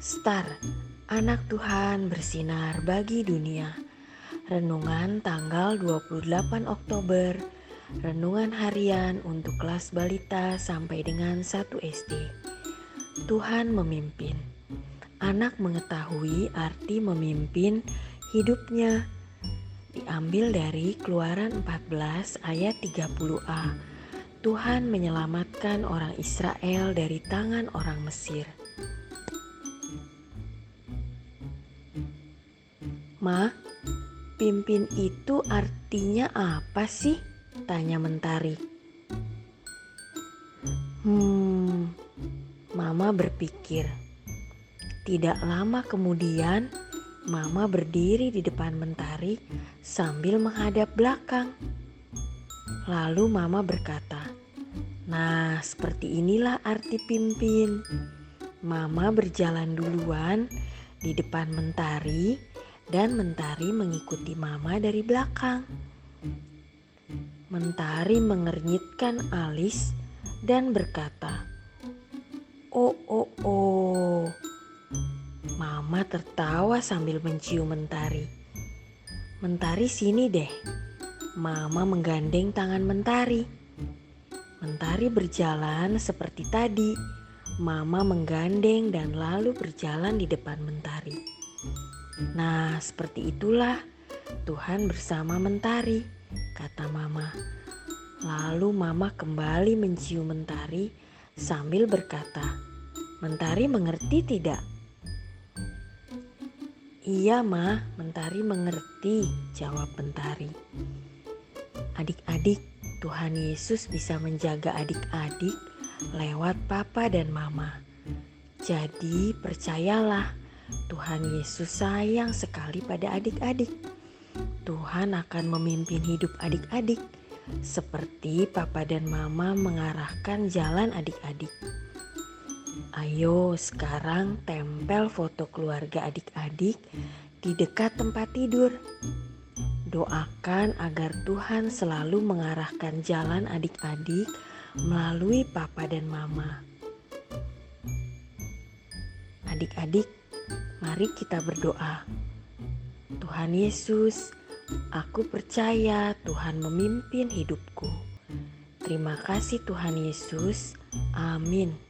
Star, anak Tuhan bersinar bagi dunia. Renungan tanggal 28 Oktober, renungan harian untuk kelas balita sampai dengan 1 SD. Tuhan memimpin. Anak mengetahui arti memimpin hidupnya. Diambil dari Keluaran 14 ayat 30a. Tuhan menyelamatkan orang Israel dari tangan orang Mesir. Ma, pimpin itu artinya apa sih? Tanya Mentari. Hmm, Mama berpikir. Tidak lama kemudian, Mama berdiri di depan Mentari sambil menghadap belakang. Lalu Mama berkata, "Nah, seperti inilah arti pimpin." Mama berjalan duluan di depan Mentari dan Mentari mengikuti Mama dari belakang. Mentari mengernyitkan alis dan berkata, "Oh, oh, oh." Mama tertawa sambil mencium Mentari. "Mentari sini deh." Mama menggandeng tangan Mentari. Mentari berjalan seperti tadi. Mama menggandeng dan lalu berjalan di depan Mentari. Nah, seperti itulah Tuhan bersama Mentari, kata Mama. Lalu Mama kembali mencium Mentari sambil berkata, "Mentari mengerti tidak?" "Iya, Ma, Mentari mengerti," jawab Mentari. Adik-adik, Tuhan Yesus bisa menjaga adik-adik lewat Papa dan Mama. Jadi, percayalah Tuhan Yesus sayang sekali pada adik-adik. Tuhan akan memimpin hidup adik-adik seperti papa dan mama mengarahkan jalan adik-adik. Ayo sekarang tempel foto keluarga adik-adik di dekat tempat tidur. Doakan agar Tuhan selalu mengarahkan jalan adik-adik melalui papa dan mama. Adik-adik, Mari kita berdoa. Tuhan Yesus, aku percaya Tuhan memimpin hidupku. Terima kasih Tuhan Yesus. Amin.